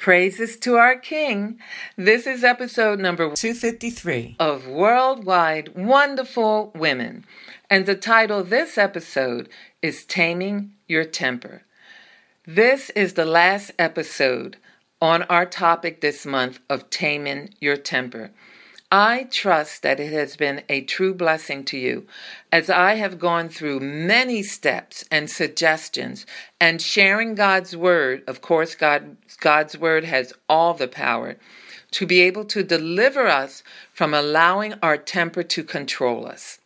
Praises to our King. This is episode number 253 of Worldwide Wonderful Women. And the title of this episode is Taming Your Temper. This is the last episode on our topic this month of Taming Your Temper. I trust that it has been a true blessing to you as I have gone through many steps and suggestions and sharing God's word. Of course, God, God's word has all the power to be able to deliver us from allowing our temper to control us.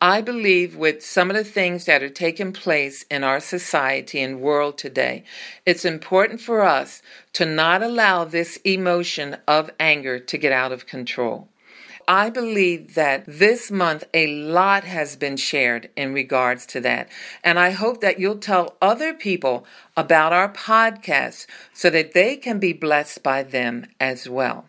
I believe with some of the things that are taking place in our society and world today, it's important for us to not allow this emotion of anger to get out of control. I believe that this month a lot has been shared in regards to that. And I hope that you'll tell other people about our podcast so that they can be blessed by them as well.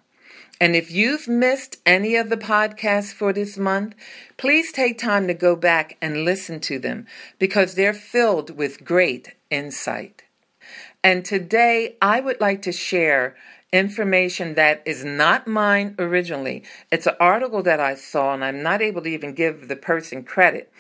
And if you've missed any of the podcasts for this month, please take time to go back and listen to them because they're filled with great insight. And today I would like to share information that is not mine originally. It's an article that I saw, and I'm not able to even give the person credit.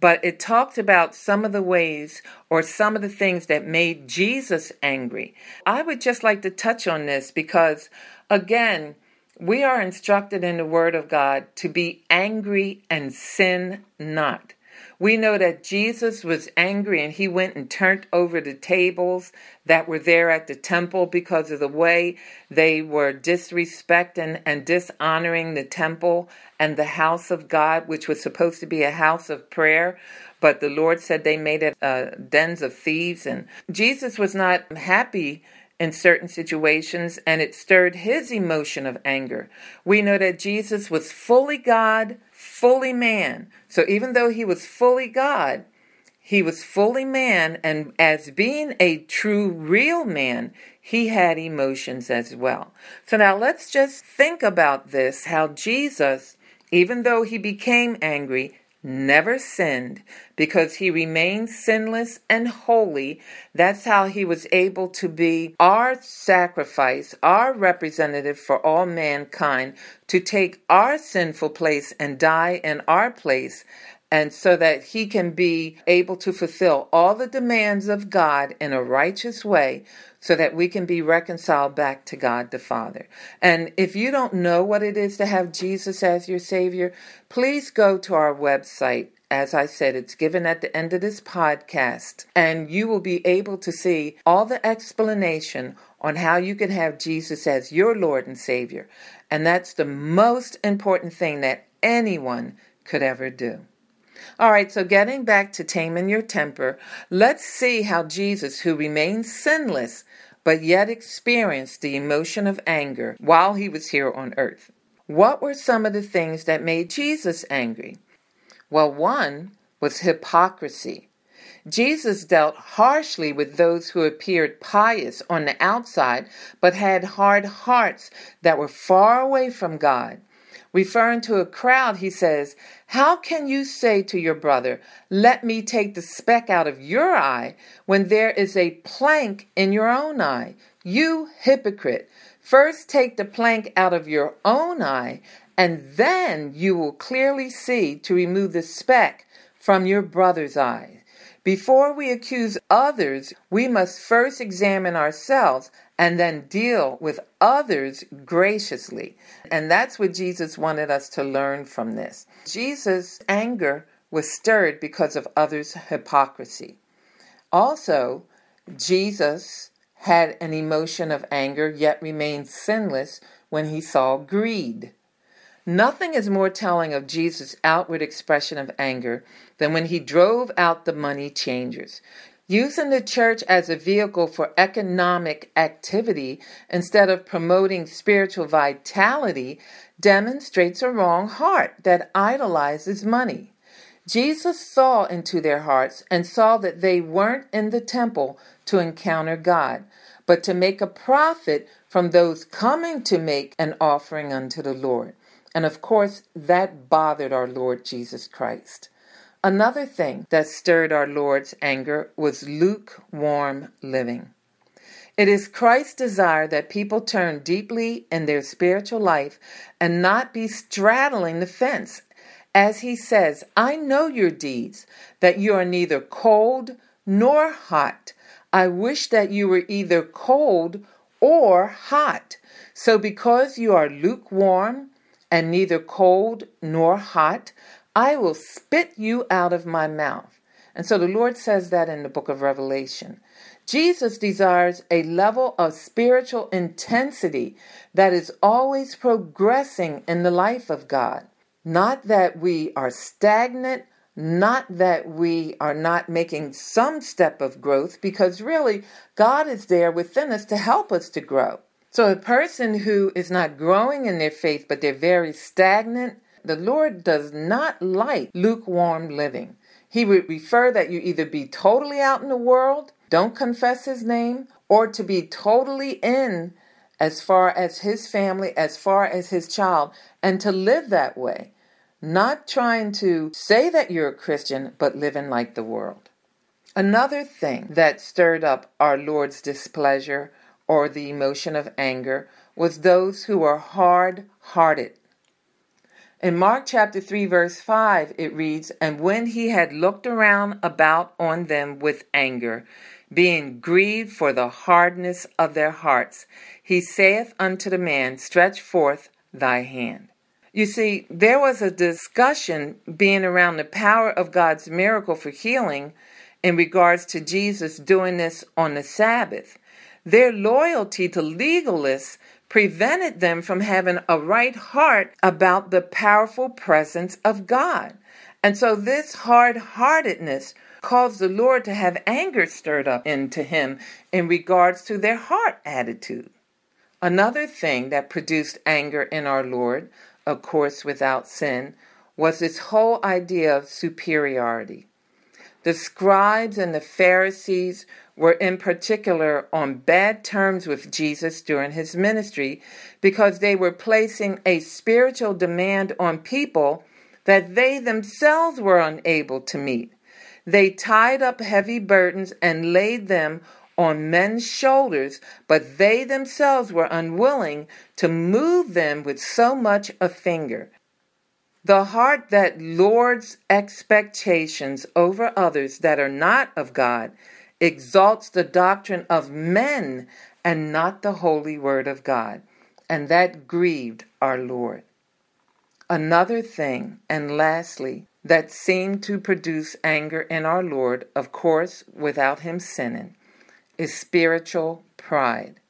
But it talked about some of the ways or some of the things that made Jesus angry. I would just like to touch on this because, again, we are instructed in the Word of God to be angry and sin not. We know that Jesus was angry and he went and turned over the tables that were there at the temple because of the way they were disrespecting and dishonoring the temple and the house of God, which was supposed to be a house of prayer. But the Lord said they made it uh, dens of thieves. And Jesus was not happy in certain situations, and it stirred his emotion of anger. We know that Jesus was fully God, fully man. So even though he was fully God, he was fully man, and as being a true, real man, he had emotions as well. So now let's just think about this how Jesus, even though he became angry, never sinned because he remained sinless and holy. That's how he was able to be our sacrifice, our representative for all mankind, to take our sinful place and die in our place. And so that he can be able to fulfill all the demands of God in a righteous way so that we can be reconciled back to God the Father. And if you don't know what it is to have Jesus as your Savior, please go to our website. As I said, it's given at the end of this podcast, and you will be able to see all the explanation on how you can have Jesus as your Lord and Savior. And that's the most important thing that anyone could ever do. All right, so getting back to taming your temper, let's see how Jesus, who remained sinless, but yet experienced the emotion of anger while he was here on earth. What were some of the things that made Jesus angry? Well, one was hypocrisy. Jesus dealt harshly with those who appeared pious on the outside but had hard hearts that were far away from God. Referring to a crowd, he says, How can you say to your brother, Let me take the speck out of your eye, when there is a plank in your own eye? You hypocrite! First take the plank out of your own eye, and then you will clearly see to remove the speck from your brother's eye. Before we accuse others, we must first examine ourselves and then deal with others graciously. And that's what Jesus wanted us to learn from this. Jesus' anger was stirred because of others' hypocrisy. Also, Jesus had an emotion of anger, yet remained sinless when he saw greed. Nothing is more telling of Jesus' outward expression of anger than when he drove out the money changers. Using the church as a vehicle for economic activity instead of promoting spiritual vitality demonstrates a wrong heart that idolizes money. Jesus saw into their hearts and saw that they weren't in the temple to encounter God, but to make a profit from those coming to make an offering unto the Lord. And of course, that bothered our Lord Jesus Christ. Another thing that stirred our Lord's anger was lukewarm living. It is Christ's desire that people turn deeply in their spiritual life and not be straddling the fence. As he says, I know your deeds, that you are neither cold nor hot. I wish that you were either cold or hot. So because you are lukewarm and neither cold nor hot, I will spit you out of my mouth. And so the Lord says that in the book of Revelation. Jesus desires a level of spiritual intensity that is always progressing in the life of God. Not that we are stagnant, not that we are not making some step of growth, because really God is there within us to help us to grow. So, a person who is not growing in their faith, but they're very stagnant, the Lord does not like lukewarm living. He would prefer that you either be totally out in the world, don't confess His name, or to be totally in as far as His family, as far as His child, and to live that way. Not trying to say that you're a Christian, but living like the world. Another thing that stirred up our Lord's displeasure or the emotion of anger was those who were hard hearted. In Mark chapter 3, verse 5, it reads, And when he had looked around about on them with anger, being grieved for the hardness of their hearts, he saith unto the man, Stretch forth thy hand. You see, there was a discussion being around the power of God's miracle for healing in regards to Jesus doing this on the Sabbath. Their loyalty to legalists prevented them from having a right heart about the powerful presence of God. And so this hard heartedness caused the Lord to have anger stirred up into him in regards to their heart attitude. Another thing that produced anger in our Lord, of course without sin, was this whole idea of superiority. The scribes and the Pharisees were in particular on bad terms with Jesus during his ministry because they were placing a spiritual demand on people that they themselves were unable to meet. They tied up heavy burdens and laid them on men's shoulders, but they themselves were unwilling to move them with so much a finger. The heart that lords expectations over others that are not of God exalts the doctrine of men and not the holy word of God. And that grieved our Lord. Another thing, and lastly, that seemed to produce anger in our Lord, of course, without him sinning, is spiritual pride.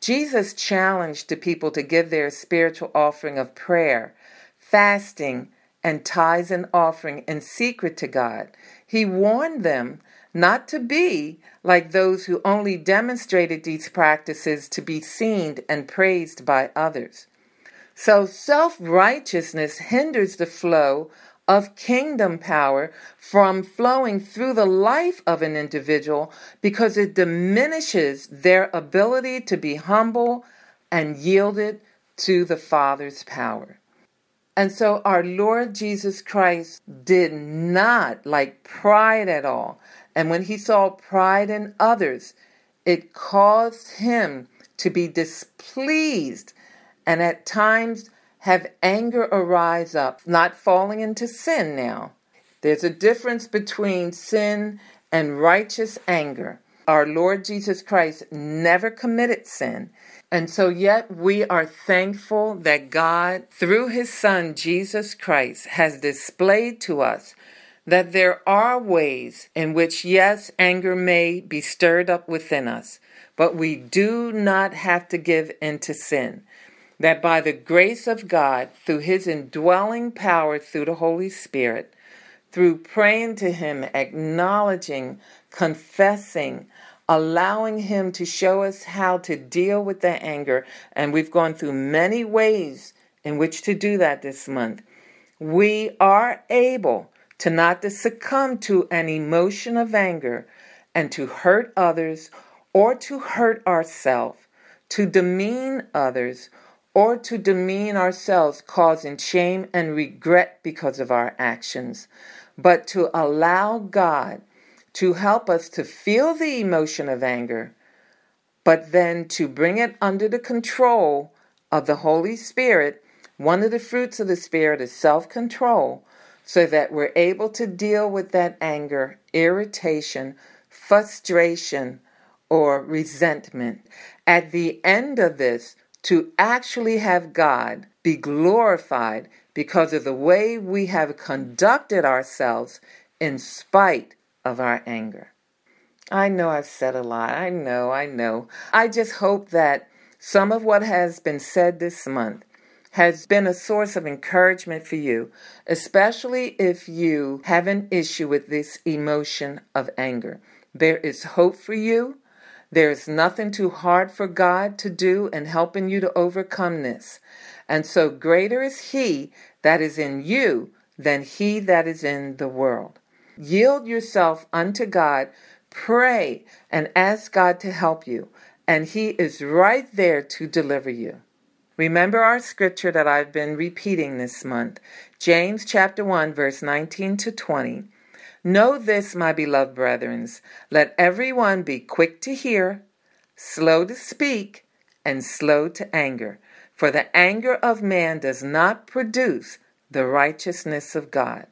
Jesus challenged the people to give their spiritual offering of prayer, fasting, and tithes and offering in secret to God. He warned them not to be like those who only demonstrated these practices to be seen and praised by others. So self righteousness hinders the flow of kingdom power from flowing through the life of an individual because it diminishes their ability to be humble and yielded to the Father's power. And so our Lord Jesus Christ did not like pride at all. And when he saw pride in others, it caused him to be displeased and at times have anger arise up, not falling into sin now. There's a difference between sin and righteous anger. Our Lord Jesus Christ never committed sin. And so, yet, we are thankful that God, through his Son, Jesus Christ, has displayed to us that there are ways in which, yes, anger may be stirred up within us, but we do not have to give in to sin. That by the grace of God, through His indwelling power through the Holy Spirit, through praying to Him, acknowledging, confessing, allowing Him to show us how to deal with that anger, and we've gone through many ways in which to do that this month, we are able to not to succumb to an emotion of anger and to hurt others or to hurt ourselves, to demean others or to demean ourselves, causing shame and regret because of our actions, but to allow God to help us to feel the emotion of anger, but then to bring it under the control of the Holy Spirit. One of the fruits of the Spirit is self control so that we're able to deal with that anger, irritation, frustration, or resentment. At the end of this, to actually have God be glorified because of the way we have conducted ourselves in spite of our anger. I know I've said a lot. I know, I know. I just hope that some of what has been said this month has been a source of encouragement for you, especially if you have an issue with this emotion of anger. There is hope for you. There is nothing too hard for God to do in helping you to overcome this. And so greater is He that is in you than He that is in the world. Yield yourself unto God, pray, and ask God to help you. And He is right there to deliver you. Remember our scripture that I've been repeating this month, James chapter 1 verse 19 to 20. Know this, my beloved brethren, let everyone be quick to hear, slow to speak, and slow to anger, for the anger of man does not produce the righteousness of God.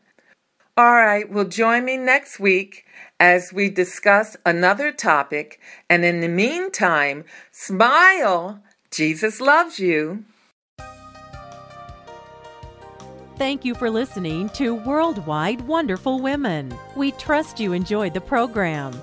All right, well, join me next week as we discuss another topic. And in the meantime, smile Jesus loves you. Thank you for listening to Worldwide Wonderful Women. We trust you enjoyed the program.